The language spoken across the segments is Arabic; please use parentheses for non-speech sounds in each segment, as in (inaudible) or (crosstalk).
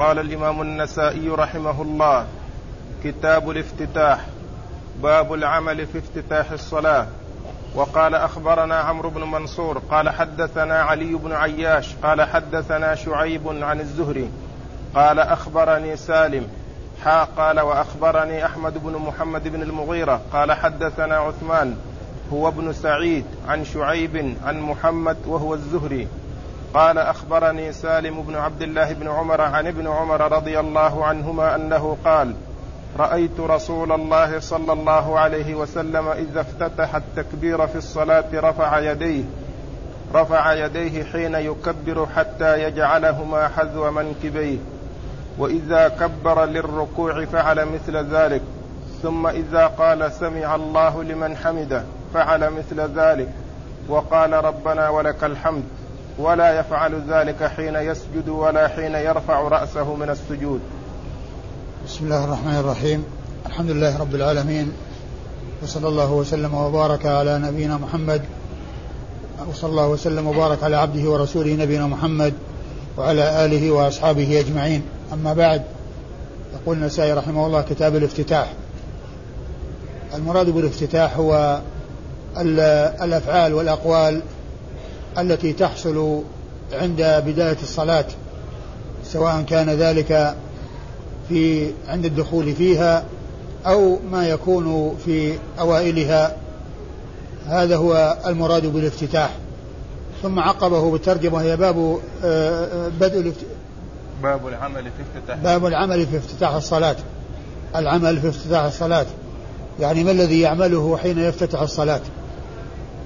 قال الإمام النسائي رحمه الله كتاب الافتتاح باب العمل في افتتاح الصلاة. وقال أخبرنا عمرو بن منصور قال حدثنا علي بن عياش قال حدثنا شعيب عن الزهري قال أخبرني سالم حا قال وأخبرني أحمد بن محمد بن المغيرة قال حدثنا عثمان هو ابن سعيد عن شعيب عن محمد وهو الزهري. قال أخبرني سالم بن عبد الله بن عمر عن ابن عمر رضي الله عنهما أنه قال رأيت رسول الله صلى الله عليه وسلم إذا افتتح التكبير في الصلاة رفع يديه رفع يديه حين يكبر حتى يجعلهما حذو منكبيه وإذا كبر للركوع فعل مثل ذلك ثم إذا قال سمع الله لمن حمده فعل مثل ذلك وقال ربنا ولك الحمد. ولا يفعل ذلك حين يسجد ولا حين يرفع رأسه من السجود. بسم الله الرحمن الرحيم. الحمد لله رب العالمين. وصلى الله وسلم وبارك على نبينا محمد. وصلى الله وسلم وبارك على عبده ورسوله نبينا محمد وعلى آله وأصحابه أجمعين. أما بعد يقول النسائي رحمه الله كتاب الافتتاح. المراد بالافتتاح هو الأفعال والأقوال التي تحصل عند بداية الصلاة سواء كان ذلك في عند الدخول فيها أو ما يكون في أوائلها. هذا هو المراد بالافتتاح. ثم عقبه بالترجمة هي باب آه، بدء باب العمل في افتتاح. باب العمل في افتتاح الصلاة. العمل في افتتاح الصلاة. يعني ما الذي يعمله حين يفتتح الصلاة؟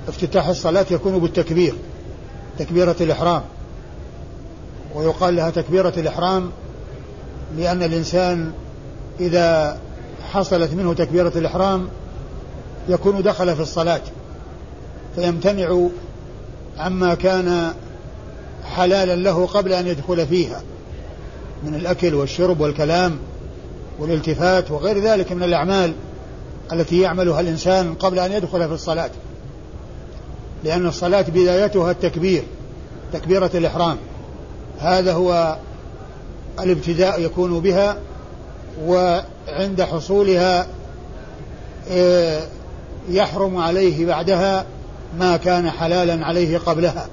افتتاح الصلاة يكون بالتكبير. تكبيرة الإحرام. ويقال لها تكبيرة الإحرام لأن الإنسان إذا حصلت منه تكبيرة الإحرام يكون دخل في الصلاة فيمتنع عما كان حلالا له قبل أن يدخل فيها من الأكل والشرب والكلام والالتفات وغير ذلك من الأعمال التي يعملها الإنسان قبل أن يدخل في الصلاة. لأن الصلاة بدايتها التكبير. تكبيرة الإحرام. هذا هو الابتداء يكون بها وعند حصولها آه، يحرم عليه بعدها ما كان حلالا عليه قبلها.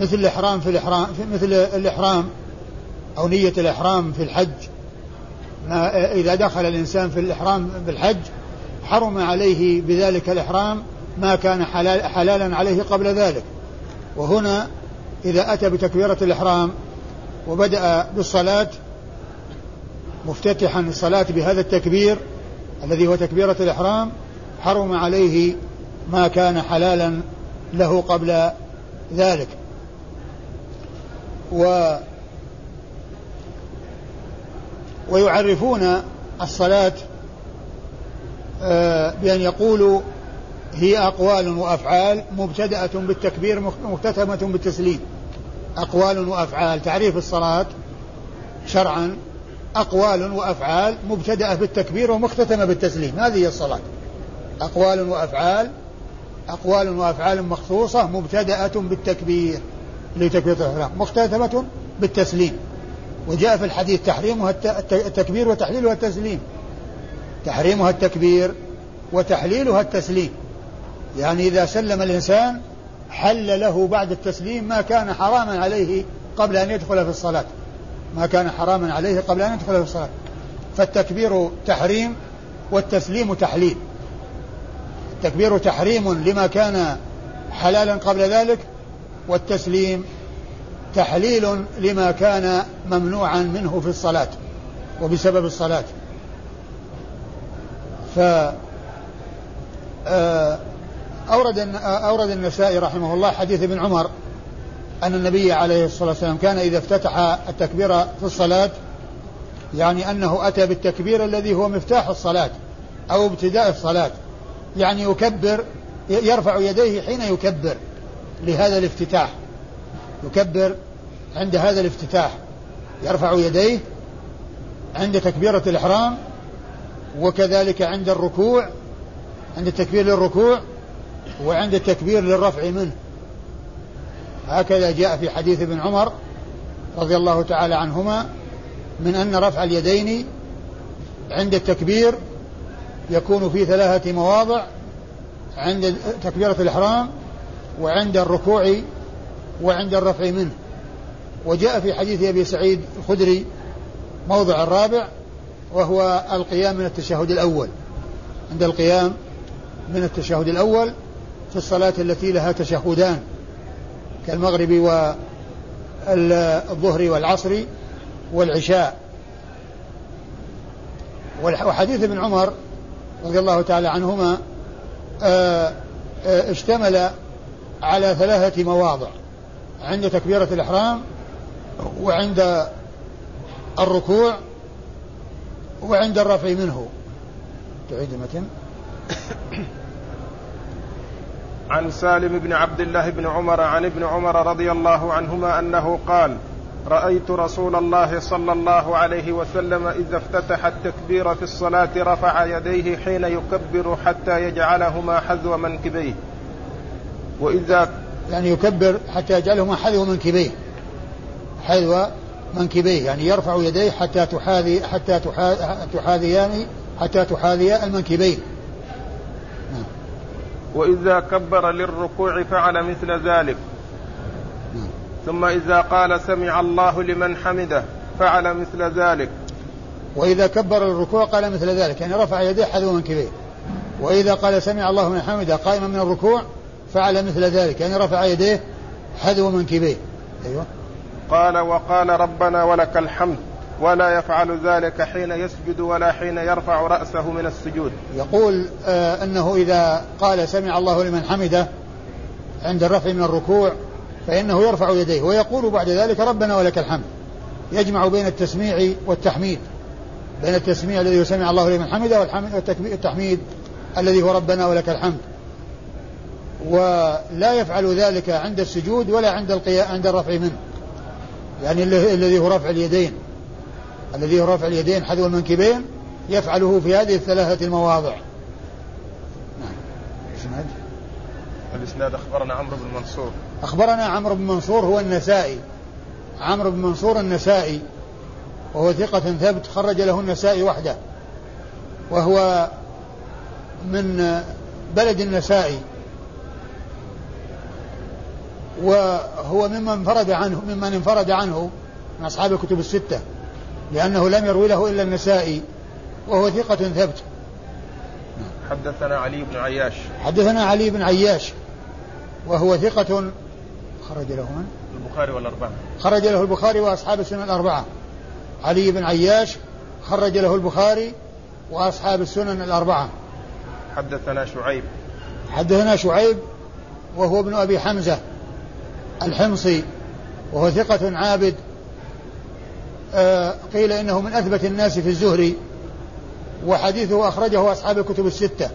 مثل الإحرام في الإحرام في مثل الإحرام أو نية الإحرام في الحج. ما إذا دخل الإنسان في الإحرام بالحج حرم عليه بذلك الإحرام ما كان حلال حلالا عليه قبل ذلك. وهنا إذا أتى بتكبيرة الإحرام وبدأ بالصلاة مفتتحا الصلاة بهذا التكبير الذي هو تكبيرة الإحرام حرم عليه ما كان حلالا له قبل ذلك. و ويعرفون الصلاة آه، بأن يقولوا هي أقوال وأفعال مبتدأة بالتكبير مختتمة بالتسليم. أقوال وأفعال. تعريف الصلاة شرعا أقوال وأفعال مبتدأة بالتكبير ومختتمة بالتسليم. هذه هي الصلاة. أقوال وأفعال أقوال وأفعال مخصوصة مبتدأة بالتكبير. لتكبير الإحرام. مختتمة بالتسليم. وجاء في الحديث تحريمها التكبير وتحليلها التسليم. تحريمها التكبير وتحليلها التسليم. يعني إذا سلم الإنسان حل له بعد التسليم ما كان حراما عليه قبل أن يدخل في الصلاة. ما كان حراما عليه قبل أن يدخل في الصلاة. فالتكبير تحريم والتسليم تحليل. التكبير تحريم لما كان حلالا قبل ذلك والتسليم تحليل لما كان ممنوعا منه في الصلاة وبسبب الصلاة. ف آه أورد أورد النسائي رحمه الله حديث ابن عمر أن النبي عليه الصلاة والسلام كان إذا افتتح التكبير في الصلاة يعني أنه أتى بالتكبير الذي هو مفتاح الصلاة أو ابتداء الصلاة يعني يكبر يرفع يديه حين يكبر لهذا الافتتاح يكبر عند هذا الافتتاح يرفع يديه عند تكبيرة الإحرام وكذلك عند الركوع عند التكبير للركوع وعند التكبير للرفع منه. هكذا جاء في حديث ابن عمر رضي الله تعالى عنهما من أن رفع اليدين عند التكبير يكون في ثلاثة مواضع عند تكبيرة الإحرام وعند الركوع وعند الرفع منه. وجاء في حديث أبي سعيد الخدري موضع الرابع وهو القيام من التشهد الأول. عند القيام من التشهد الأول في الصلاة التي لها تشهدان كالمغرب والظهر والعصر والعشاء. وحديث ابن عمر رضي الله تعالى عنهما آه، آه، اشتمل على ثلاثة مواضع عند تكبيرة الإحرام وعند الركوع وعند الرفع منه. تعيد المتن. (coughs) عن سالم بن عبد الله بن عمر عن ابن عمر رضي الله عنهما أنه قال رأيت رسول الله صلى الله عليه وسلم إذا افتتح التكبير في الصلاة رفع يديه حين يكبر حتى يجعلهما حذو منكبيه وإذا يعني يكبر حتى يجعلهما حذو منكبيه حذو منكبيه يعني يرفع يديه حتى تحاذي حتى تحاذيان حتى تحاذيا المنكبين. وإذا كبر للركوع فعل مثل ذلك. ثم إذا قال سمع الله لمن حمده فعل مثل ذلك. وإذا كبر للركوع قال مثل ذلك يعني رفع يديه حذو منكبيه وإذا قال سمع الله لمن حمده قائما من الركوع فعل مثل ذلك يعني رفع يديه حذو منكبيه أيوه. قال وقال ربنا ولك الحمد. ولا يفعل ذلك حين يسجد ولا حين يرفع رأسه من السجود. يقول آه أنه إذا قال سمع الله لمن حمده عند الرفع من الركوع فإنه يرفع يديه. ويقول بعد ذلك ربنا ولك الحمد. يجمع بين التسميع والتحميد. بين التسميع الذي يسمع الله لمن حمده والتحميد الذي هو ربنا ولك الحمد. ولا يفعل ذلك عند السجود ولا عند القيام عند الرفع منه. يعني الذي هو رفع اليدين. الذي هو رفع اليدين حذو المنكبين يفعله في هذه الثلاثة المواضع. نعم. الإسناد؟ الإسناد أخبرنا عمرو بن منصور. أخبرنا عمرو بن منصور هو النسائي. عمرو بن منصور النسائي. وهو ثقة ثبت خرج له النسائي وحده. وهو من بلد النسائي. وهو ممن انفرد عنه ممن انفرد عنه من أصحاب الكتب الستة. لأنه لم يروي له إلا النسائي وهو ثقة ثبت. حدثنا علي بن عياش. حدثنا علي بن عياش وهو ثقة خرج له من؟ البخاري والأربعة. خرج له البخاري وأصحاب السنن الأربعة. علي بن عياش خرج له البخاري وأصحاب السنن الأربعة. حدثنا شعيب. حدثنا شعيب وهو ابن أبي حمزة الحمصي وهو ثقة عابد قيل إنه من أثبت الناس في الزهري وحديثه أخرجه أصحاب الكتب الستة.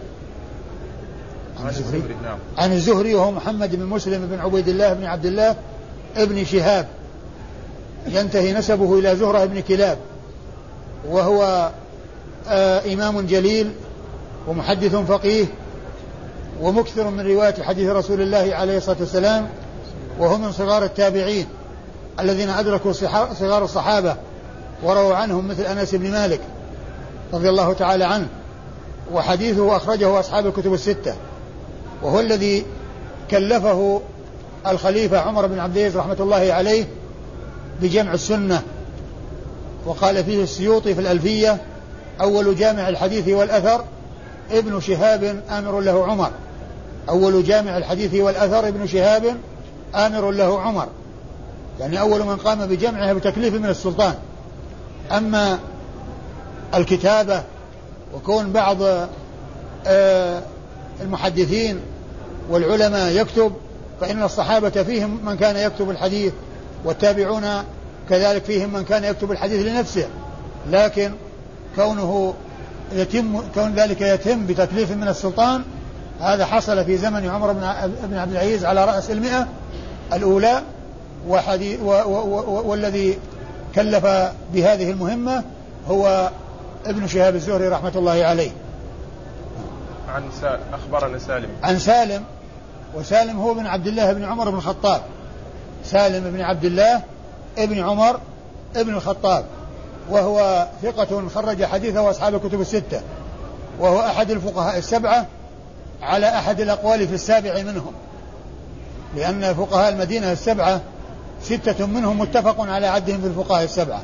عن الزهري؟ نعم. عن الزهري وهو محمد بن مسلم بن عبيد الله بن عبد الله ابن شهاب. ينتهي نسبه إلى زهرة بن كلاب وهو آه إمام جليل ومحدث فقيه ومكثر من رواية حديث رسول الله عليه الصلاة والسلام وهو من صغار التابعين الذين أدركوا صغار الصحابة. ورووا عنهم مثل أنس بن مالك رضي الله تعالى عنه. وحديثه أخرجه أصحاب الكتب الستة. وهو الذي كلفه الخليفة عمر بن عبد العزيز رحمة الله عليه بجمع السنة. وقال فيه السيوطي في الألفية أول جامع الحديث والأثر ابن شهاب آمر له عمر. أول جامع الحديث والأثر ابن شهاب آمر له عمر. يعني أول من قام بجمعها بتكليف من السلطان. أما الكتابة وكون بعض آه، المحدثين والعلماء يكتب فإن الصحابة فيهم من كان يكتب الحديث والتابعون كذلك فيهم من كان يكتب الحديث لنفسه. لكن كونه يتم كون ذلك يتم بتكليف من السلطان هذا حصل في زمن عمر بن عبد العزيز على رأس المئة الأولى وحديث والذي كلف بهذه المهمة هو ابن شهاب الزهري رحمة الله عليه. عن سالم أخبرنا سالم. عن سالم وسالم هو بن عبد الله بن عمر بن الخطاب. سالم بن عبد الله ابن عمر ابن الخطاب وهو ثقة خرج حديثه أصحاب الكتب الستة وهو أحد الفقهاء السبعة على أحد الأقوال في السابع منهم لأن فقهاء المدينة السبعة ستة منهم متفق على عدهم في الفقهاء السبعة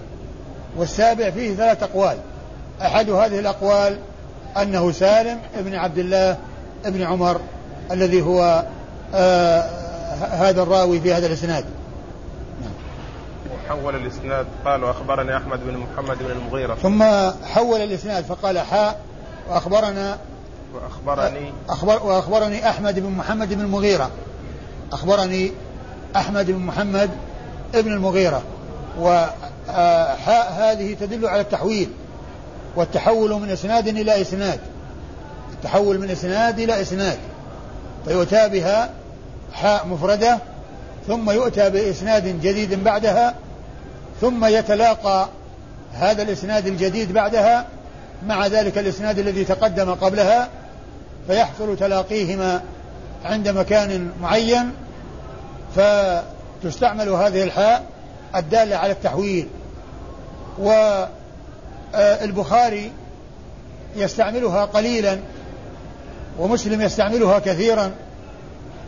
والسابع فيه ثلاث أقوال. أحد هذه الأقوال أنه سالم ابن عبد الله ابن عمر الذي هو آه هذا الراوي في هذا الإسناد. وحول الإسناد قال وأخبرني أحمد بن محمد بن المغيرة. ثم حول الإسناد فقال حاء. وأخبرنا وأخبرني أخبر وأخبرني أحمد بن محمد بن المغيرة. أخبرني أحمد بن محمد بن المغيرة. وحاء هذه تدل على التحويل والتحول من إسناد إلى إسناد. التحول من إسناد إلى إسناد. فيؤتى بها حاء مفردة ثم يؤتى بإسناد جديد بعدها ثم يتلاقى هذا الإسناد الجديد بعدها مع ذلك الإسناد الذي تقدم قبلها فيحصل تلاقيهما عند مكان معين. فتستعمل هذه الحاء الدالة على التحويل. والبخاري يستعملها قليلا ومسلم يستعملها كثيرا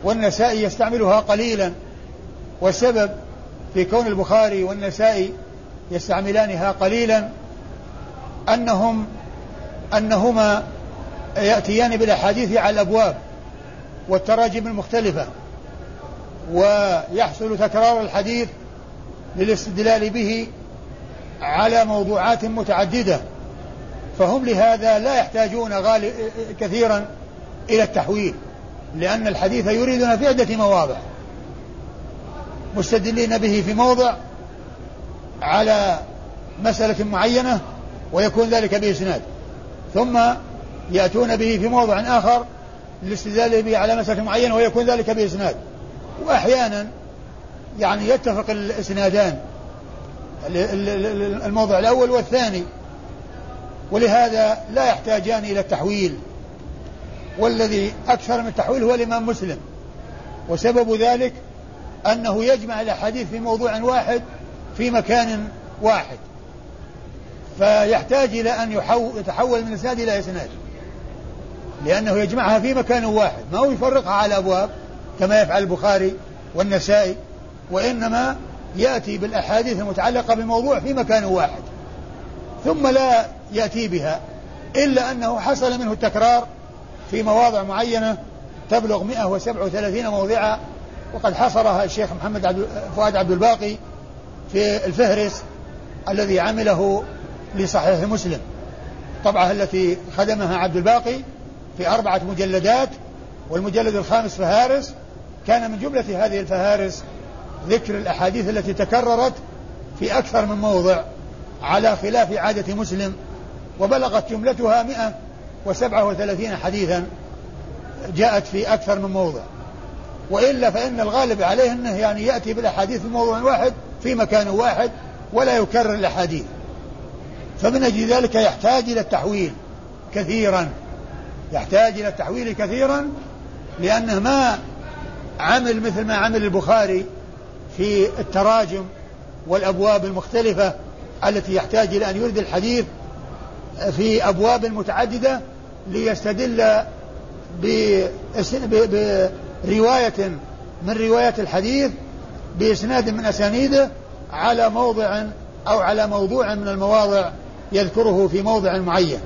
والنسائي يستعملها قليلا. والسبب في كون البخاري والنسائي يستعملانها قليلا أنهم أنهما يأتيان بالأحاديث على الأبواب والتراجم المختلفة. ويحصل تكرار الحديث للاستدلال به على موضوعات متعددة فهم لهذا لا يحتاجون غالي كثيرا إلى التحويل لأن الحديث يريدنا في عدة مواضع. مستدلين به في موضع على مسألة معينة ويكون ذلك بإسناد ثم يأتون به في موضع آخر للاستدلال به على مسألة معينة ويكون ذلك بإسناد. وأحيانا يعني يتفق الإسنادان الموضع الأول والثاني. ولهذا لا يحتاجان إلى التحويل. والذي أكثر من التحويل هو الإمام مسلم. وسبب ذلك أنه يجمع الأحاديث في موضوع واحد في مكان واحد. فيحتاج إلى أن يتحول من إسناد إلى إسناد. لأنه يجمعها في مكان واحد. ما هو يفرقها على أبواب؟ كما يفعل البخاري والنسائي وإنما يأتي بالأحاديث المتعلقة بموضوع في مكان واحد ثم لا يأتي بها إلا أنه حصل منه التكرار في مواضع معينة تبلغ 137 موضعا وقد حصرها الشيخ محمد عبد فؤاد عبد الباقي في الفهرس الذي عمله لصحيح مسلم. طبعة التي خدمها عبد الباقي في أربعة مجلدات والمجلد الخامس فهارس كان من جملة هذه الفهارس ذكر الأحاديث التي تكررت في أكثر من موضع على خلاف عادة مسلم وبلغت جملتها 137 حديثا جاءت في أكثر من موضع. وإلا فإن الغالب عليه أنه يعني يأتي بالأحاديث في موضوع واحد في مكان واحد ولا يكرر الأحاديث. فمن أجل ذلك يحتاج إلى التحويل كثيرا. يحتاج إلى التحويل كثيرا لأنه ما عمل مثل ما عمل البخاري في التراجم والأبواب المختلفة التي يحتاج إلى أن يرد الحديث في أبواب متعددة ليستدل برواية من روايات الحديث بإسناد من أسانيده على موضع أو على موضوع من المواضع يذكره في موضع معين.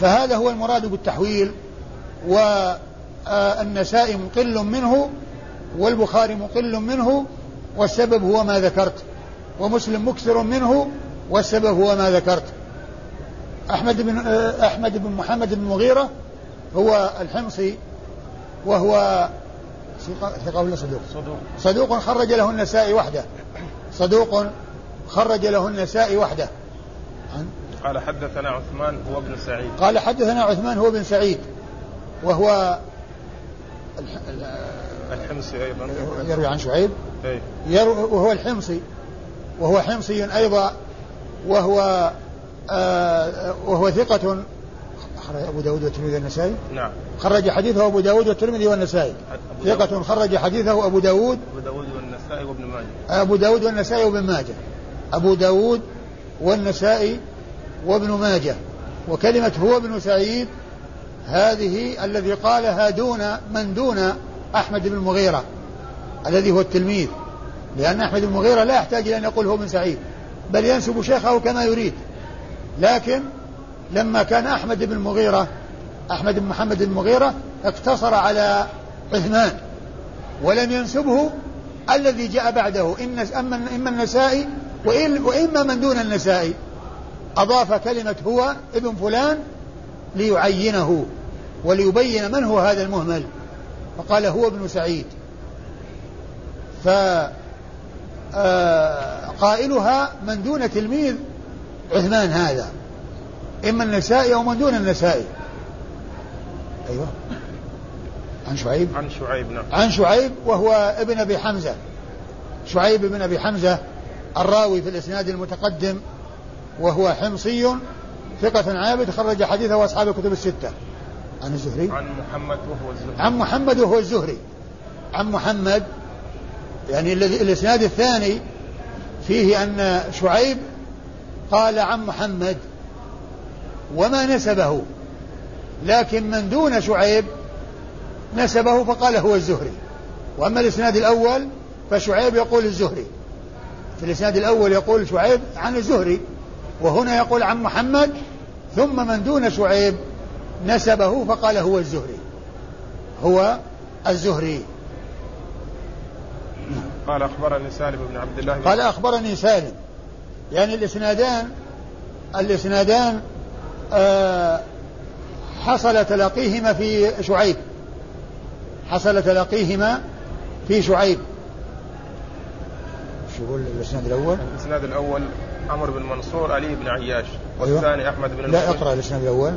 فهذا هو المراد بالتحويل والنسائي مقل منه والبخاري مقل منه والسبب هو ما ذكرت ومسلم مكثر منه والسبب هو ما ذكرت. أحمد بن أحمد بن محمد بن مغيرة هو الحمصي وهو ثقة ولا صدوق؟ صدوق. صدوق خرج له النسائي وحده. صدوق خرج له النسائي وحده. قال حدثنا عثمان هو ابن سعيد. قال حدثنا عثمان هو ابن سعيد وهو الحمصي أيضا. يروي عن شعيب. أي. يروي وهو الحمصي. وهو حمصي أيضا. وهو آه وهو ثقة. خرج أبو داود والترمذي والنسائي. نعم. خرج حديثه أبو داود والترمذي والنسائي. ثقة خرج حديثه أبو داود. أبو داود والنسائي وابن ماجه. أبو داود والنسائي وابن ماجه. أبو داود والنسائي وابن ماجه. وكلمة هو ابن سعيد هذه الذي قالها دون من دون أحمد بن المغيرة الذي هو التلميذ. لأن أحمد بن المغيرة لا يحتاج إلى أن يقول هو بن سعيد بل ينسب شيخه كما يريد. لكن لما كان أحمد بن المغيرة أحمد بن محمد المغيرة اقتصر على عثمان ولم ينسبه الذي جاء بعده إن أما إما النسائي وإما من دون النسائي. أضاف كلمة هو ابن فلان ليعينه. وليبين من هو هذا المهمل. فقال هو ابن سعيد. ف آه، قائلها من دون تلميذ عثمان هذا. إما النسائي أو من دون النسائي. أيوه. عن شعيب؟ عن شعيب نعم. عن شعيب وهو ابن أبي حمزة. شعيب بن أبي حمزة الراوي في الإسناد المتقدم وهو حمصي ثقة عابد خرج حديثه أصحاب الكتب الستة. عن الزهري؟ عن محمد وهو الزهري. عن محمد وهو الزهري. عن محمد يعني الإسناد الثاني فيه أن شعيب قال عن محمد وما نسبه لكن من دون شعيب نسبه فقال هو الزهري. وأما الإسناد الأول فشعيب يقول الزهري. في الإسناد الأول يقول شعيب عن الزهري وهنا يقول عن محمد ثم من دون شعيب نسبه فقال هو الزهري هو الزهري قال أخبرني سالم بن عبد الله قال أخبرني سالم يعني الإسنادان الإسنادان آه حصل تلاقيهما في شعيب حصل تلاقيهما في شعيب شو يقول الإسناد الأول؟ الإسناد الأول عمرو بن منصور علي بن عياش أيوة. والثاني. أحمد بن لا اقرأ الإسناد الأول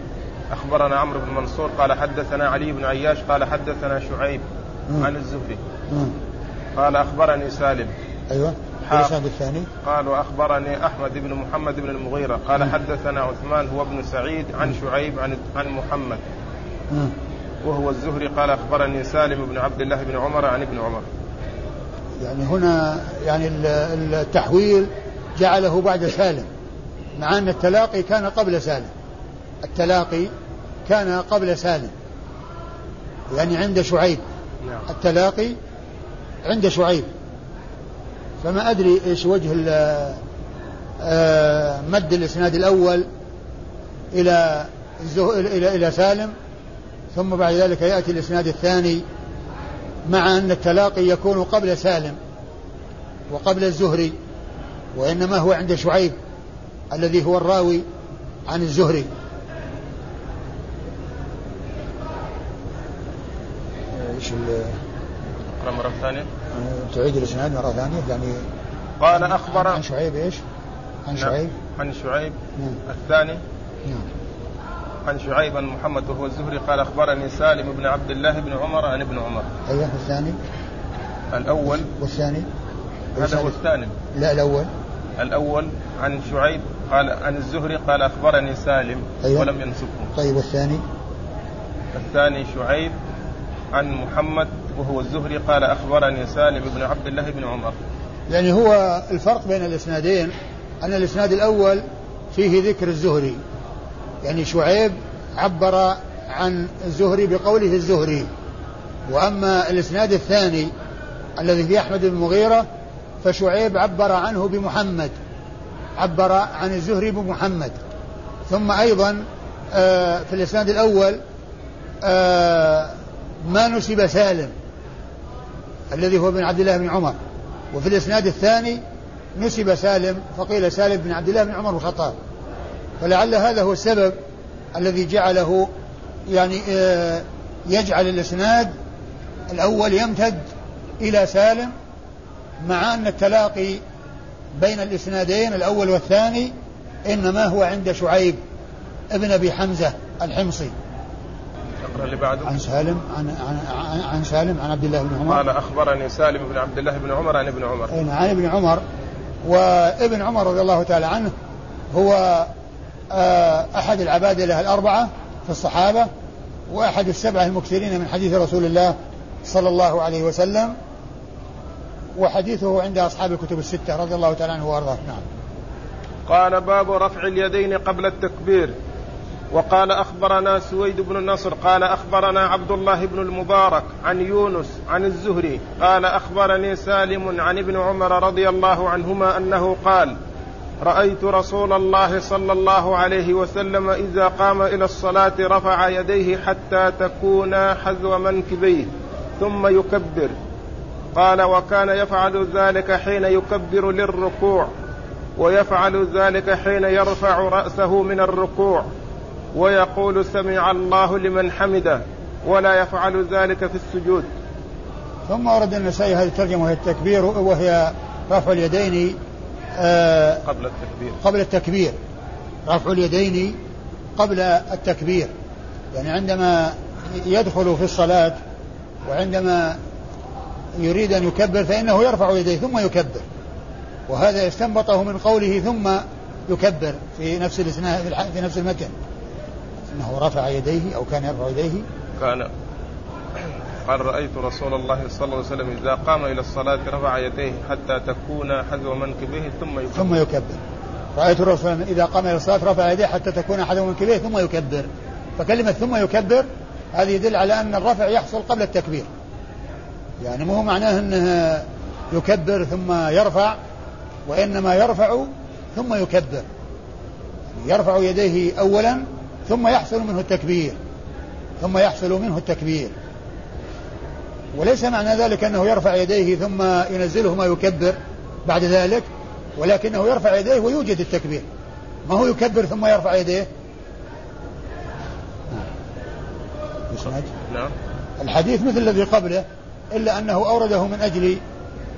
أخبرنا عمرو بن منصور قال حدثنا علي بن عياش قال حدثنا شعيب مم. عن الزهري. قال أخبرني سالم. أيوة. الإسناد الثاني؟ قال وأخبرني أحمد بن محمد بن المغيرة. قال مم. حدثنا عثمان هو ابن سعيد عن شعيب عن عن محمد. مم. وهو الزهري قال أخبرني سالم بن عبد الله بن عمر عن ابن عمر. يعني هنا يعني التحويل جعله بعد سالم مع أن التلاقي كان قبل سالم. التلاقي كان قبل سالم. يعني عند شعيب. نعم. التلاقي عند شعيب. فما أدري إيش وجه آه، مد الإسناد الأول إلى إلى إلى سالم ثم بعد ذلك يأتي الإسناد الثاني مع أن التلاقي يكون قبل سالم وقبل الزهري وإنما هو عند شعيب الذي هو الراوي عن الزهري. إيش أقرأ مرة ثانية. تعيد الإسناد مرة ثانية يعني قال أخبر عن شعيب إيش؟ عن نعم. شعيب. عن شعيب نعم. الثاني. نعم. عن شعيب عن محمد وهو الزهري قال أخبرني سالم بن عبد الله بن عمر عن ابن عمر. أيوه الثاني. الأول. والثاني؟ هذا هو الثاني. لا الأول. الأول عن شعيب قال عن الزهري قال أخبرني سالم أيوة. ولم ينسبه. طيب والثاني؟ الثاني شعيب عن محمد وهو الزهري قال أخبرني سالم بن عبد الله بن عمر. يعني هو الفرق بين الإسنادين أن الإسناد الأول فيه ذكر الزهري. يعني شعيب عبر عن الزهري بقوله الزهري. وأما الإسناد الثاني الذي في أحمد بن مغيرة فشعيب عبر عنه بمحمد. عبر عن الزهري بمحمد. ثم أيضا آه، في الإسناد الأول آه، ما نسب سالم الذي هو بن عبد الله بن عمر. وفي الإسناد الثاني نسب سالم فقيل سالم بن عبد الله بن عمر الخطاب. فلعل هذا هو السبب الذي جعله يعني آه، يجعل الإسناد الأول يمتد إلى سالم مع أن التلاقي بين الإسنادين الأول والثاني إنما هو عند شعيب ابن أبي حمزة الحمصي. اقرا اللي بعده؟ عن سالم عن عن عن سالم عن عبد الله بن عمر. قال أخبرني سالم بن عبد الله بن عمر عن ابن عمر. عن ابن عمر. وابن عمر رضي الله تعالى عنه هو آه، أحد العبادلة الأربعة في الصحابة وأحد السبعة المكثرين من حديث رسول الله صلى الله عليه وسلم وحديثه عند أصحاب الكتب الستة رضي الله تعالى عنه وأرضاه. نعم. قال باب رفع اليدين قبل التكبير. وقال أخبرنا سويد بن النصر قال أخبرنا عبد الله بن المبارك عن يونس عن الزهري قال أخبرني سالم عن ابن عمر رضي الله عنهما أنه قال رأيت رسول الله صلى الله عليه وسلم إذا قام إلى الصلاة رفع يديه حتى تكون حذو منكبيه ثم يكبر. قال وكان يفعل ذلك حين يكبر للركوع ويفعل ذلك حين يرفع رأسه من الركوع. ويقول سمع الله لمن حمده ولا يفعل ذلك في السجود. ثم ورد النسائي هذه الترجمة وهي التكبير وهي رفع اليدين آه قبل التكبير. قبل التكبير. رفع اليدين قبل التكبير. يعني عندما يدخل في الصلاة وعندما يريد أن يكبر فإنه يرفع يديه ثم يكبر. وهذا يستنبطه من قوله ثم يكبر في نفس في نفس المتن أنه رفع يديه أو كان يرفع يديه؟ كان قال رأيت رسول الله صلى الله عليه وسلم إذا قام إلى الصلاة رفع يديه حتى تكون حذو منكبه ثم يكبر. ثم يكبر. رأيت الرسول إذا قام إلى الصلاة رفع يديه حتى تكون حذو منكبه ثم يكبر. فكلمة ثم يكبر هذه يدل على أن الرفع يحصل قبل التكبير. يعني مو معناه أنه يكبر ثم يرفع وإنما يرفع ثم يكبر. يرفع يديه أولا ثم يحصل منه التكبير. ثم يحصل منه التكبير. وليس معنى ذلك أنه يرفع يديه ثم ينزلهما يكبر بعد ذلك ولكنه يرفع يديه ويوجد التكبير. ما هو يكبر ثم يرفع يديه؟ نعم. الحديث مثل الذي قبله إلا أنه أورده من أجل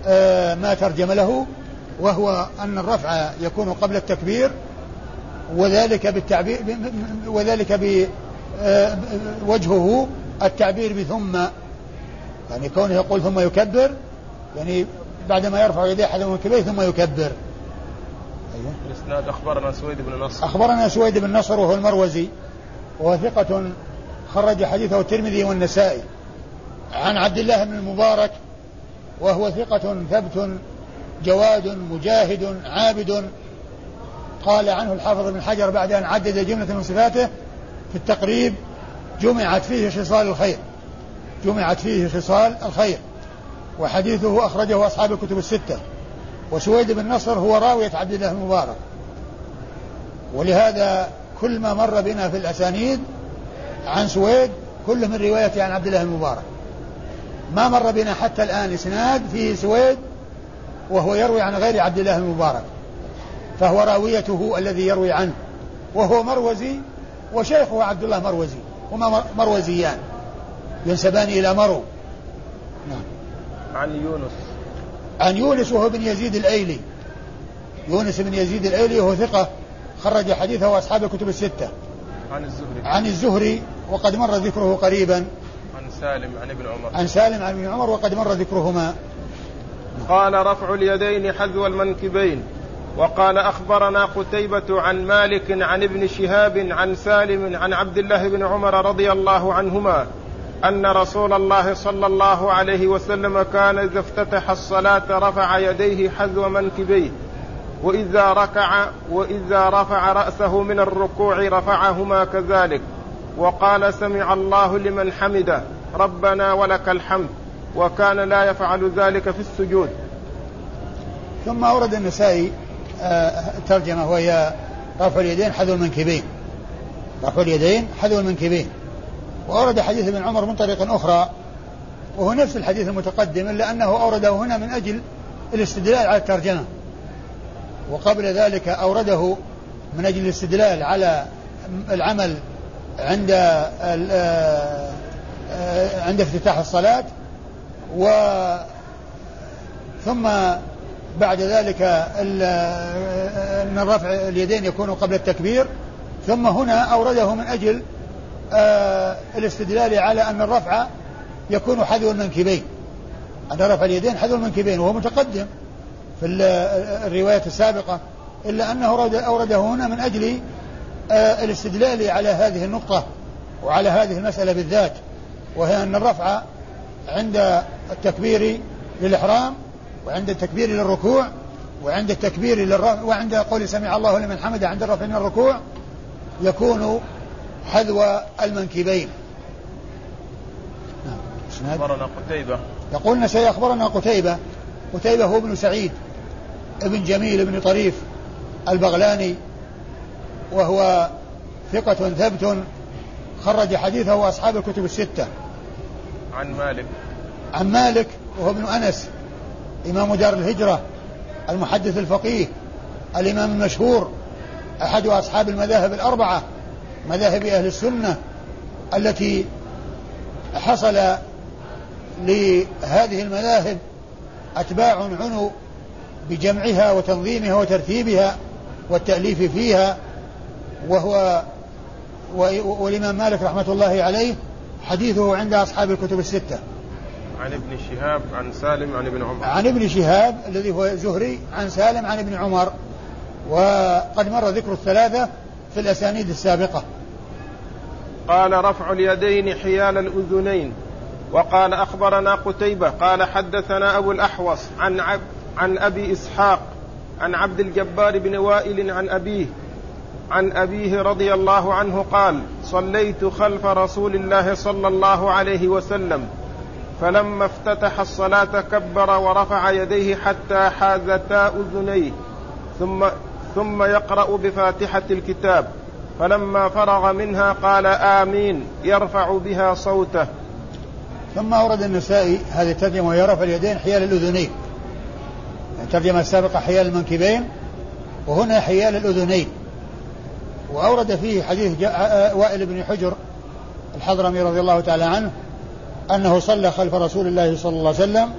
آه، ما ترجم له وهو أن الرفع يكون قبل التكبير وذلك بالتعبير وذلك بوجهه آه، التعبير بثم. يعني كونه يقول ثم يكبر يعني بعدما يرفع يديه حذو منكبيه ثم يكبر. أيوه. الإسناد أخبرنا سويد بن نصر. أخبرنا سويد بن نصر وهو المروزي. وهو ثقة خرج حديثه الترمذي والنسائي. عن عبد الله بن المبارك وهو ثقة ثبت جواد مجاهد عابد قال عنه الحافظ بن حجر بعد أن عدد جملة من صفاته في التقريب جمعت فيه خصال الخير. جمعت فيه خصال الخير. وحديثه أخرجه أصحاب الكتب الستة. وسويد بن نصر هو راوية عبد الله المبارك ولهذا كل ما مر بنا في الأسانيد عن سويد كله من رواية عن عبد الله المبارك ما مر بنا حتى الآن إسناد فيه سويد وهو يروي عن غير عبد الله المبارك فهو راويته الذي يروي عنه. وهو مروزي وشيخه عبد الله مروزي. هما مروزيان. ينسبان إلى مرو. نعم. عن يونس. عن يونس وهو بن يزيد الأيلي. يونس بن يزيد الأيلي وهو ثقة خرج حديثه أصحاب الكتب الستة. عن الزهري. عن الزهري وقد مر ذكره قريبا. عن سالم عن ابن عمر. عن سالم عن ابن عمر وقد مر ذكرهما. قال رفع اليدين حذو المنكبين. وقال أخبرنا قتيبة عن مالك عن ابن شهاب عن سالم عن عبد الله بن عمر رضي الله عنهما أن رسول الله صلى الله عليه وسلم كان إذا افتتح الصلاة رفع يديه حذو منكبيه وإذا ركع وإذا رفع رأسه من الركوع رفعهما كذلك. وقال سمع الله لمن حمده ربنا ولك الحمد وكان لا يفعل ذلك في السجود. ثم أورد النسائي آه، ترجمة وهي رفع اليدين حذو المنكبين. رفع اليدين حذو المنكبين. وأورد حديث ابن عمر من طريق أخرى وهو نفس الحديث المتقدم إلا أنه أورده هنا من أجل الاستدلال على الترجمة. وقبل ذلك أورده من أجل الاستدلال على العمل عند آه، عند افتتاح الصلاة و ثم بعد ذلك أن رفع اليدين يكون قبل التكبير ثم هنا أورده من أجل آه الاستدلال على أن الرفع يكون حذو المنكبين. أن رفع اليدين حذو المنكبين وهو متقدم في الرواية السابقة إلا أنه أورده هنا من أجل آه الاستدلال على هذه النقطة وعلى هذه المسألة بالذات وهي أن الرفع عند التكبير للإحرام وعند التكبير للركوع وعند التكبير للرفع وعند قول سمع الله لمن حمده عند الرفع من الركوع يكون حذو المنكبين. نعم أخبرنا قتيبة. يقول النسائي أخبرنا قتيبة. قتيبة هو ابن سعيد ابن جميل ابن طريف البغلاني وهو ثقة ثبت خرج حديثه أصحاب الكتب الستة. عن مالك. عن مالك وهو ابن أنس. إمام دار الهجرة المحدث الفقيه الإمام المشهور أحد أصحاب المذاهب الأربعة مذاهب أهل السنة التي حصل لهذه المذاهب أتباع عنوا بجمعها وتنظيمها وترتيبها والتأليف فيها وهو والإمام مالك رحمة الله عليه حديثه عند أصحاب الكتب الستة. عن ابن شهاب عن سالم عن ابن عمر. عن ابن شهاب الذي هو زهري عن سالم عن ابن عمر. وقد مر ذكر الثلاثة في الأسانيد السابقة. قال رفع اليدين حيال الأذنين. وقال أخبرنا قتيبة. قال حدثنا أبو الأحوص عن, عب عن أبي إسحاق عن عبد الجبار بن وائل عن أبيه عن أبيه رضي الله عنه قال صليت خلف رسول الله صلى الله عليه وسلم. فلما افتتح الصلاة كبر ورفع يديه حتى حازتا أذنيه ثم ثم يقرأ بفاتحة الكتاب. فلما فرغ منها قال آمين يرفع بها صوته. ثم أورد النسائي هذه الترجمة وهي رفع اليدين حيال الأذنين الترجمة السابقة حيال المنكبين. وهنا حيال الأذنين وأورد فيه حديث وائل بن حجر الحضرمي رضي الله تعالى عنه أنه صلى خلف رسول الله صلى الله عليه وسلم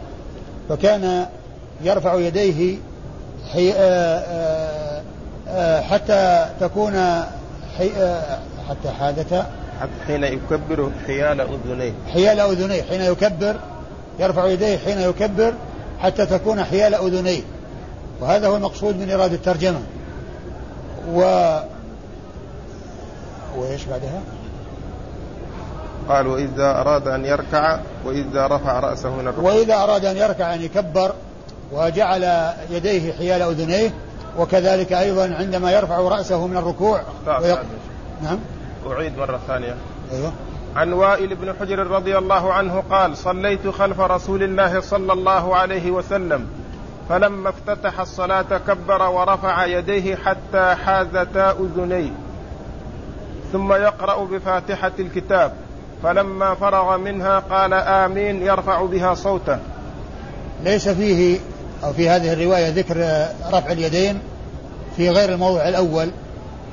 فكان يرفع يديه حي حتى تكون حي حتى حادث. حين يكبر حيال أذنيه. حيال أذنيه حين يكبر يرفع يديه حين يكبر حتى تكون حيال أذنيه. وهذا هو المقصود من إرادة الترجمة. و وإيش بعدها؟ قال وإذا أراد أن يركع وإذا رفع رأسه من الركوع. وإذا أراد أن يركع أن يكبر وجعل يديه حيال أذنيه وكذلك أيضا عندما يرفع رأسه من الركوع ويق... نعم. أعيد مرة ثانية. أيوه. عن وائل بن حجر رضي الله عنه قال صليت خلف رسول الله صلى الله عليه وسلم فلما افتتح الصلاة كبر ورفع يديه حتى حازتا أذنيه ثم يقرأ بفاتحة الكتاب. فلما فرغ منها قال آمين يرفع بها صوته. ليس فيه أو في هذه الرواية ذكر رفع اليدين في غير الموضع الأول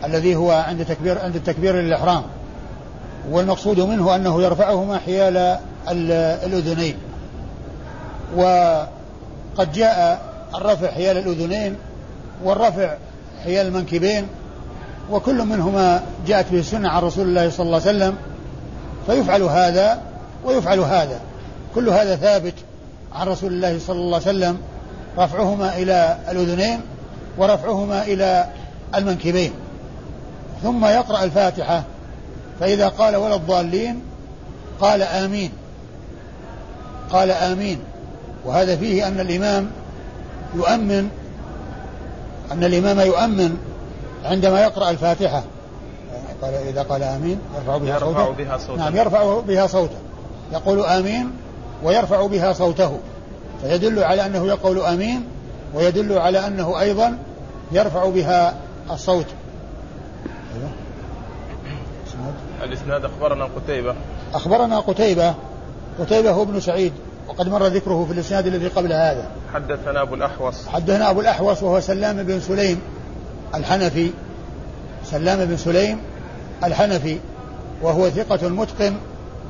الذي هو عند تكبير عند التكبير للإحرام. والمقصود منه أنه يرفعهما حيال الأذنين. وقد جاء الرفع حيال الأذنين والرفع حيال المنكبين وكل منهما جاءت به السنة عن رسول الله صلى الله عليه وسلم فيفعل هذا ويفعل هذا. كل هذا ثابت عن رسول الله صلى الله عليه وسلم رفعهما إلى الأذنين ورفعهما إلى المنكبين. ثم يقرأ الفاتحة فإذا قال ولا الضالين قال آمين. قال آمين. وهذا فيه أن الإمام يؤمن أن الإمام يؤمن عندما يقرأ الفاتحة. قال إذا قال آمين يرفع بها يرفع صوته. بها صوته. نعم يرفع بها صوته. يقول آمين ويرفع بها صوته. فيدل على أنه يقول آمين ويدل على أنه أيضا يرفع بها الصوت. أيوه. الإسناد أخبرنا قتيبة. أخبرنا قتيبة قتيبة هو ابن سعيد وقد مر ذكره في الإسناد الذي قبل هذا. حدثنا أبو الأحوص. حدثنا أبو الأحوص وهو سلام بن سليم الحنفي. سلام بن سليم الحنفي وهو ثقة متقن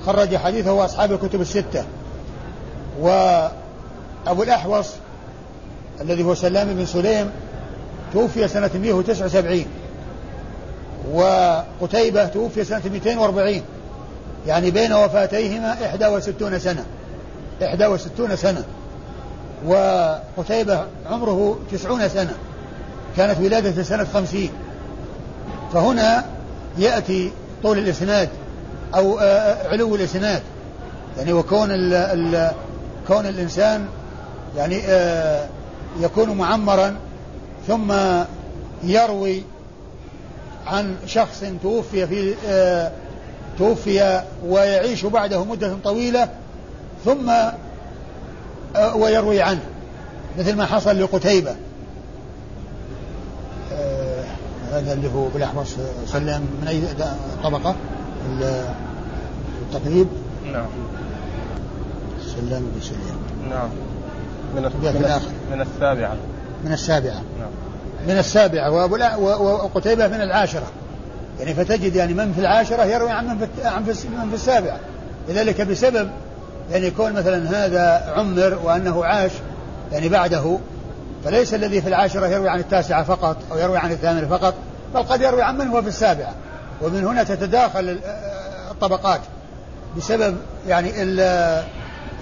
خرج حديثه أصحاب الكتب الستة. وأبو الأحوص الذي هو سلام بن سليم توفي سنة 179 وقتيبة توفي سنة 240 يعني بين وفاتيهما 61 سنة. 61 سنة. وقتيبة عمره 90 سنة. كانت ولادته سنة 50 فهنا يأتي طول الإسناد أو آه، آه، علو الإسناد. يعني وكون ال ال كون الإنسان يعني آه، يكون معمرا ثم يروي عن شخص توفي في توفي ويعيش بعده مدة طويلة ثم ويروي عنه مثل ما حصل لقتيبة آه هذا اللي هو بالأحوص سلم من أي طبقة؟ التقريب؟ نعم. سلام بن سليم نعم. من من السابعة. من السابعة. نعم. من السابعة وقتيبة من العاشرة. يعني فتجد يعني من في العاشرة يروي عن من في, عن من في السابعة. لذلك بسبب يعني يكون مثلا هذا عمر وأنه عاش يعني بعده فليس الذي في العاشرة يروي عن التاسعة فقط أو يروي عن الثامنة فقط بل قد يروي عن من هو في السابعة. ومن هنا تتداخل الطبقات بسبب يعني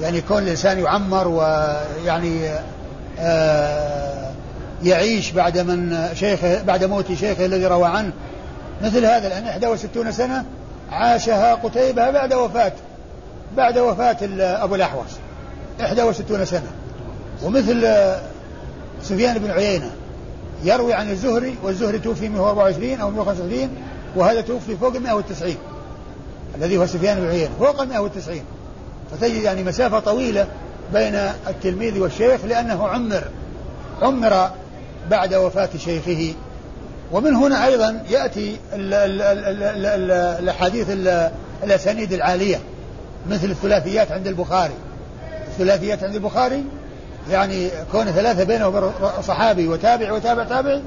يعني كون الإنسان يعمر ويعني آه يعيش بعد من شيخه بعد موت شيخه الذي روى عنه. مثل هذا لأن 61 سنة عاشها قتيبة بعد وفاة بعد وفاة أبو الأحوص. 61 سنة. ومثل سفيان بن عيينة. يروي عن الزهري والزهري توفي 124 أو 125 وهذا توفي فوق 190 الذي هو سفيان بن عيينة. فوق 190 فتجد يعني مسافة طويلة بين التلميذ والشيخ لأنه عمر عمر بعد وفاة شيخه. ومن هنا أيضا يأتي الأحاديث الأسانيد العالية مثل الثلاثيات عند البخاري. الثلاثيات عند البخاري يعني كون ثلاثة بينه وبين صحابي وتابع وتابع تابع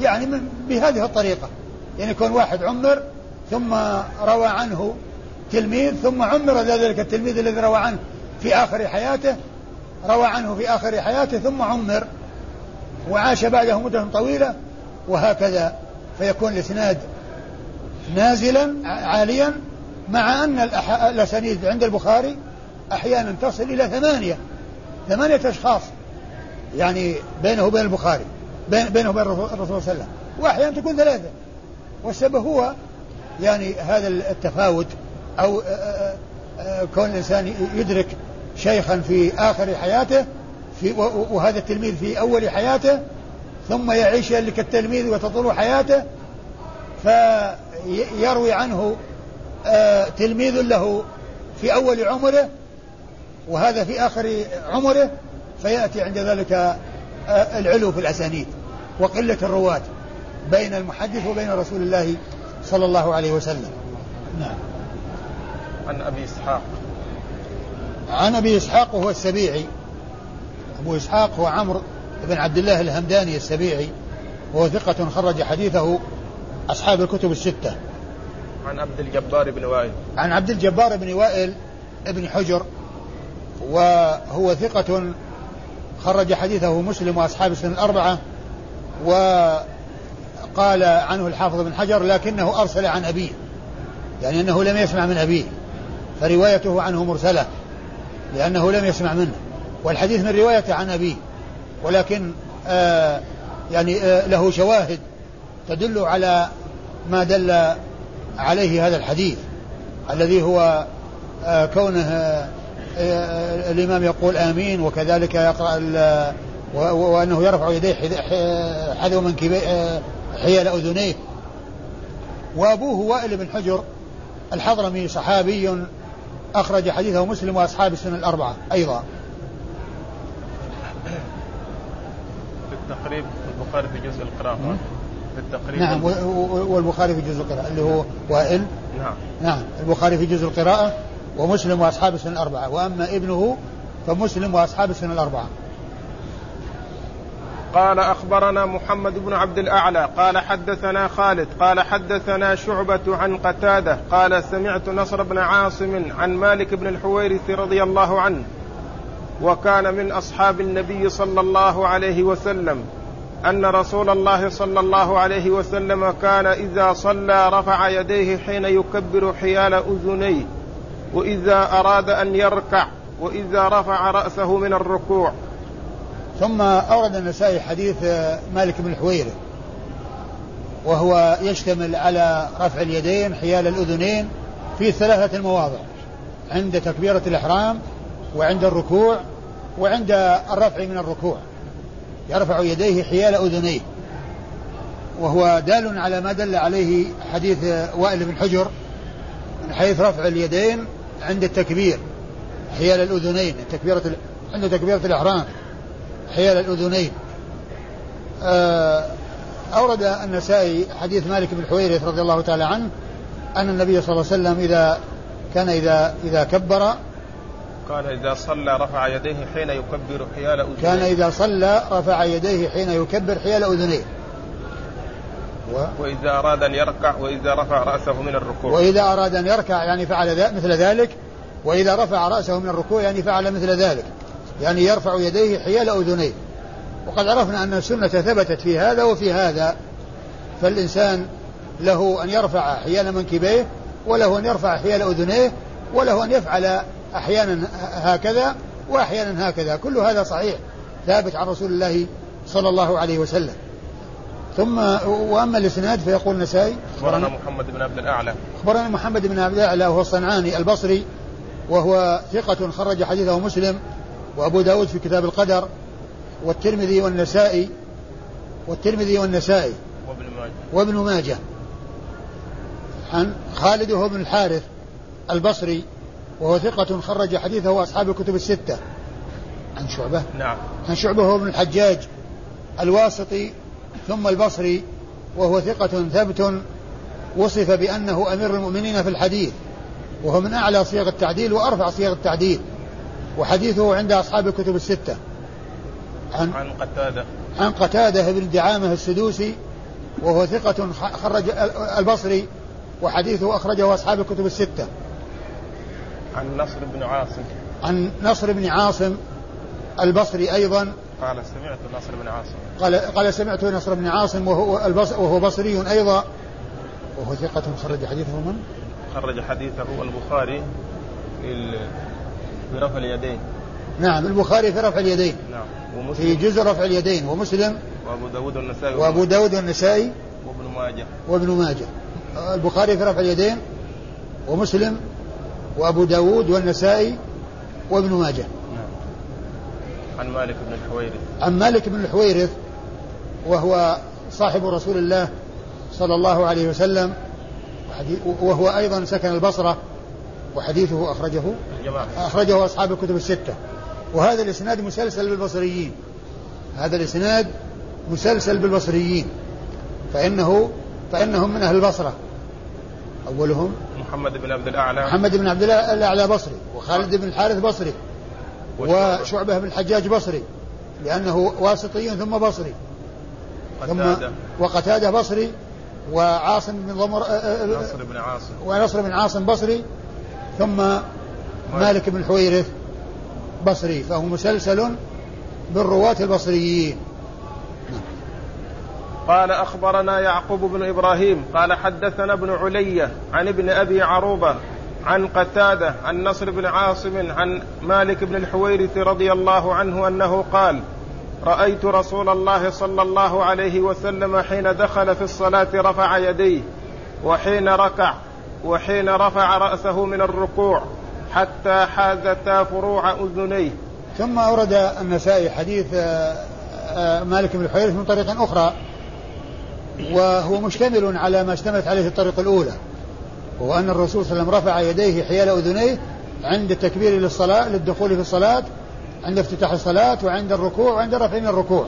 يعني من بهذه الطريقة. يعني يكون واحد عمر ثم روى عنه تلميذ ثم عمر ذلك التلميذ الذي روى عنه في آخر حياته روى عنه في آخر حياته ثم عمر وعاش بعده مدة طويلة وهكذا. فيكون الإسناد نازلا عاليا مع أن الأسانيد عند البخاري أحيانا تصل إلى ثمانية. ثمانية أشخاص يعني بينه وبين البخاري بينه وبين الرسول صلى الله عليه وسلم. وأحيانا تكون ثلاثة. والسبب هو يعني هذا التفاوت أو كون الإنسان يدرك شيخا في آخر حياته في وهذا التلميذ في أول حياته ثم يعيش كالتلميذ وتطول حياته فيروي عنه تلميذ له في أول عمره وهذا في آخر عمره فيأتي عند ذلك العلو في الأسانيد وقلة الرواة بين المحدث وبين رسول الله صلى الله عليه وسلم. نعم. عن أبي إسحاق. عن أبي إسحاق وهو السبيعي. أبو إسحاق هو عمرو بن عبد الله الهمداني السبيعي وهو ثقة خرج حديثه أصحاب الكتب الستة. عن عبد الجبار بن وائل. عن عبد الجبار بن وائل ابن حجر وهو ثقة خرج حديثه مسلم وأصحاب السنة الأربعة وقال عنه الحافظ بن حجر لكنه أرسل عن أبيه يعني أنه لم يسمع من أبيه فروايته عنه مرسلة لأنه لم يسمع منه والحديث من روايته عن أبيه ولكن آه يعني آه له شواهد تدل على ما دل عليه هذا الحديث الذي هو آه كونه الإمام يقول آمين وكذلك يقرأ وأنه يرفع يديه حذو من حيال أذنيه. وأبوه وائل بن حجر الحضرمي صحابي أخرج حديثه مسلم وأصحاب السنة الأربعة أيضا. في التقريب البخاري في جزء القراءة. في التقريب نعم والبخاري في جزء القراءة اللي هو وائل. نعم. نعم البخاري في جزء القراءة. ومسلم وأصحاب السنة الأربعة. وأما ابنه فمسلم وأصحاب السنة الأربعة. قال أخبرنا محمد بن عبد الأعلى قال حدثنا خالد قال حدثنا شعبة عن قتادة قال سمعت نصر بن عاصم عن مالك بن الحويرث رضي الله عنه وكان من أصحاب النبي صلى الله عليه وسلم أن رسول الله صلى الله عليه وسلم كان إذا صلى رفع يديه حين يكبر حيال أذنيه. وإذا أراد أن يركع وإذا رفع رأسه من الركوع. ثم أورد النسائي حديث مالك بن الحويرث وهو يشتمل على رفع اليدين حيال الأذنين في ثلاثة المواضع عند تكبيرة الإحرام وعند الركوع وعند الرفع من الركوع. يرفع يديه حيال أذنيه. وهو دال على ما دل عليه حديث وائل بن حجر من حيث رفع اليدين عند التكبير حيال الأذنين تكبيرة عند تكبيرة الإحرام حيال الأذنين. آه، أورد النسائي حديث مالك بن حويرث رضي الله تعالى عنه أن النبي صلى الله عليه وسلم إذا كان إذا إذا كبر كان إذا صلى رفع يديه حين يكبر حيال أذنيه. كان إذا صلى رفع يديه حين يكبر حيال أذنيه. و... وإذا أراد أن يركع وإذا رفع رأسه من الركوع. وإذا أراد أن يركع يعني فعل مثل ذلك وإذا رفع رأسه من الركوع يعني فعل مثل ذلك. يعني يرفع يديه حيال أذنيه. وقد عرفنا أن السنة ثبتت في هذا وفي هذا. فالإنسان له أن يرفع حيال منكبيه وله أن يرفع حيال أذنيه وله أن يفعل أحيانا هكذا وأحيانا هكذا. كل هذا صحيح ثابت عن رسول الله صلى الله عليه وسلم. ثم وأما الإسناد فيقول النسائي أخبرنا محمد بن عبد الأعلى. أخبرنا محمد بن عبد الأعلى وهو الصنعاني البصري وهو ثقة خرج حديثه مسلم وأبو داود في كتاب القدر والترمذي والنسائي والترمذي والنسائي وابن ماجه. وابن ماجه. عن خالد وهو بن الحارث البصري وهو ثقة خرج حديثه أصحاب الكتب الستة. عن شعبة. نعم. عن شعبة هو بن الحجاج الواسطي ثم البصري وهو ثقة ثبت وصف بأنه أمير المؤمنين في الحديث وهو من أعلى صيغ التعديل وأرفع صيغ التعديل وحديثه عند أصحاب الكتب الستة. عن عن قتادة. عن قتادة بن دعامة السدوسي وهو ثقة خرج البصري وحديثه أخرجه أصحاب الكتب الستة. عن نصر بن عاصم. عن نصر بن عاصم البصري أيضا قال سمعت نصر بن عاصم. قال قال سمعت نصر بن عاصم وهو البص وهو بصري أيضا. وهو ثقة خرج حديثه من؟ خرج حديثه البخاري في رفع اليدين. نعم البخاري في رفع اليدين. نعم. ومسلم. في جزء رفع اليدين ومسلم. وأبو داود والنسائي وأبو داود والنسائي. وابن ماجه. وابن ماجه. البخاري في رفع اليدين ومسلم وأبو داود والنسائي وابن ماجه. عن مالك بن الحويرث. عن مالك بن الحويرث وهو صاحب رسول الله صلى الله عليه وسلم وهو أيضا سكن البصرة وحديثه أخرجه الجماعة. أخرجه أصحاب الكتب الستة. وهذا الإسناد مسلسل بالبصريين. هذا الإسناد مسلسل بالبصريين. فإنه فإنهم من أهل البصرة. أولهم محمد بن عبد الأعلى. محمد بن عبد الأعلى بصري وخالد بن الحارث بصري. وشعبة بن الحجاج بصري لأنه واسطي ثم بصري. ثم وقتادة بصري وعاصم بن ضمر آه، آه، آه، نصر بن عاصم. ونصر بن عاصم بصري ثم مالك بن حويرث بصري فهو مسلسل بالرواة البصريين. قال أخبرنا يعقوب بن إبراهيم قال حدثنا ابن علية عن ابن أبي عروبة عن قتادة عن نصر بن عاصم عن مالك بن الحويرث رضي الله عنه أنه قال رأيت رسول الله صلى الله عليه وسلم حين دخل في الصلاة رفع يديه وحين ركع وحين رفع رأسه من الركوع حتى حازتا فروع أذنيه. ثم أورد النسائي حديث آه، آه، مالك بن الحويرث من طريق أخرى وهو مشتمل على ما اشتملت عليه الطريق الأولى. ان الرسول صلى الله عليه وسلم رفع يديه حيال أذنيه عند التكبير للصلاة للدخول في الصلاة عند افتتاح الصلاة وعند الركوع وعند رفع من الركوع.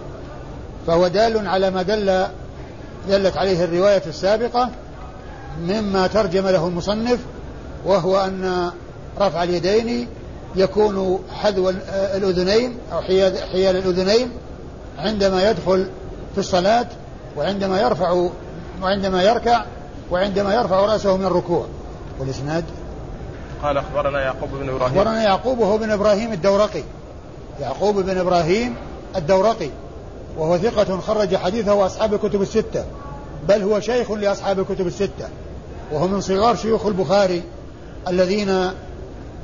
فهو دال على ما دل دلت عليه الرواية السابقة مما ترجم له المصنف وهو أن رفع اليدين يكون حذو الأذنين أو حيال الأذنين عندما يدخل في الصلاة وعندما يرفع وعندما يركع وعندما يرفع رأسه من الركوع والإسناد؟ قال أخبرنا يعقوب بن إبراهيم. أخبرنا يعقوب وهو بن إبراهيم الدورقي. يعقوب بن إبراهيم الدورقي. وهو ثقة خرج حديثه أصحاب الكتب الستة. بل هو شيخ لأصحاب الكتب الستة. وهو من صغار شيوخ البخاري الذين آآ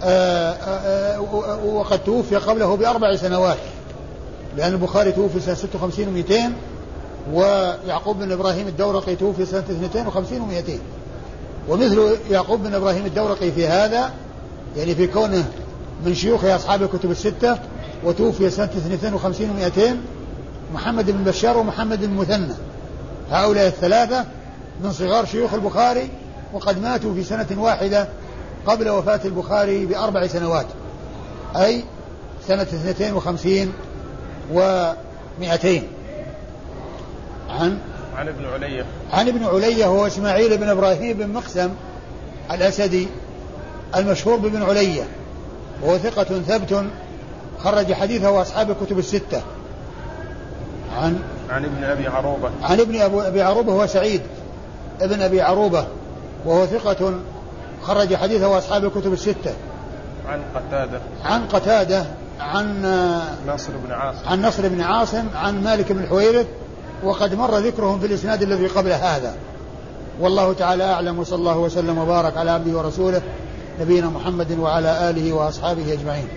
آه، آآ آه، آه، وقد توفي قبله بأربع سنوات. لأن البخاري توفي سنة 56 و200 ويعقوب بن إبراهيم الدورقي توفي سنة 52 و200 ومثل يعقوب بن إبراهيم الدورقي في هذا يعني في كونه من شيوخ أصحاب الكتب الستة وتوفي سنة 52 و200 محمد بن بشار ومحمد بن مثنى. هؤلاء الثلاثة من صغار شيوخ البخاري وقد ماتوا في سنة واحدة قبل وفاة البخاري بأربع سنوات أي سنة اثنتين وخمسين ومئتين. عن عن ابن علية. عن ابن علية هو إسماعيل بن إبراهيم بن مقسم الأسدي المشهور بابن علية وهو ثقة ثبت خرج حديثه أصحاب الكتب الستة. عن عن ابن أبي عروبة. عن ابن أبي عروبة هو سعيد ابن أبي عروبة وهو ثقة خرج حديثه أصحاب الكتب الستة. عن قتادة. عن قتادة عن نصر بن عاصم. عن نصر بن عاصم عن مالك بن الحويرث وقد مر ذكرهم في الإسناد الذي قبل هذا. والله تعالى أعلم وصلى الله وسلم وبارك على عبده ورسوله نبينا محمد وعلى آله وأصحابه أجمعين.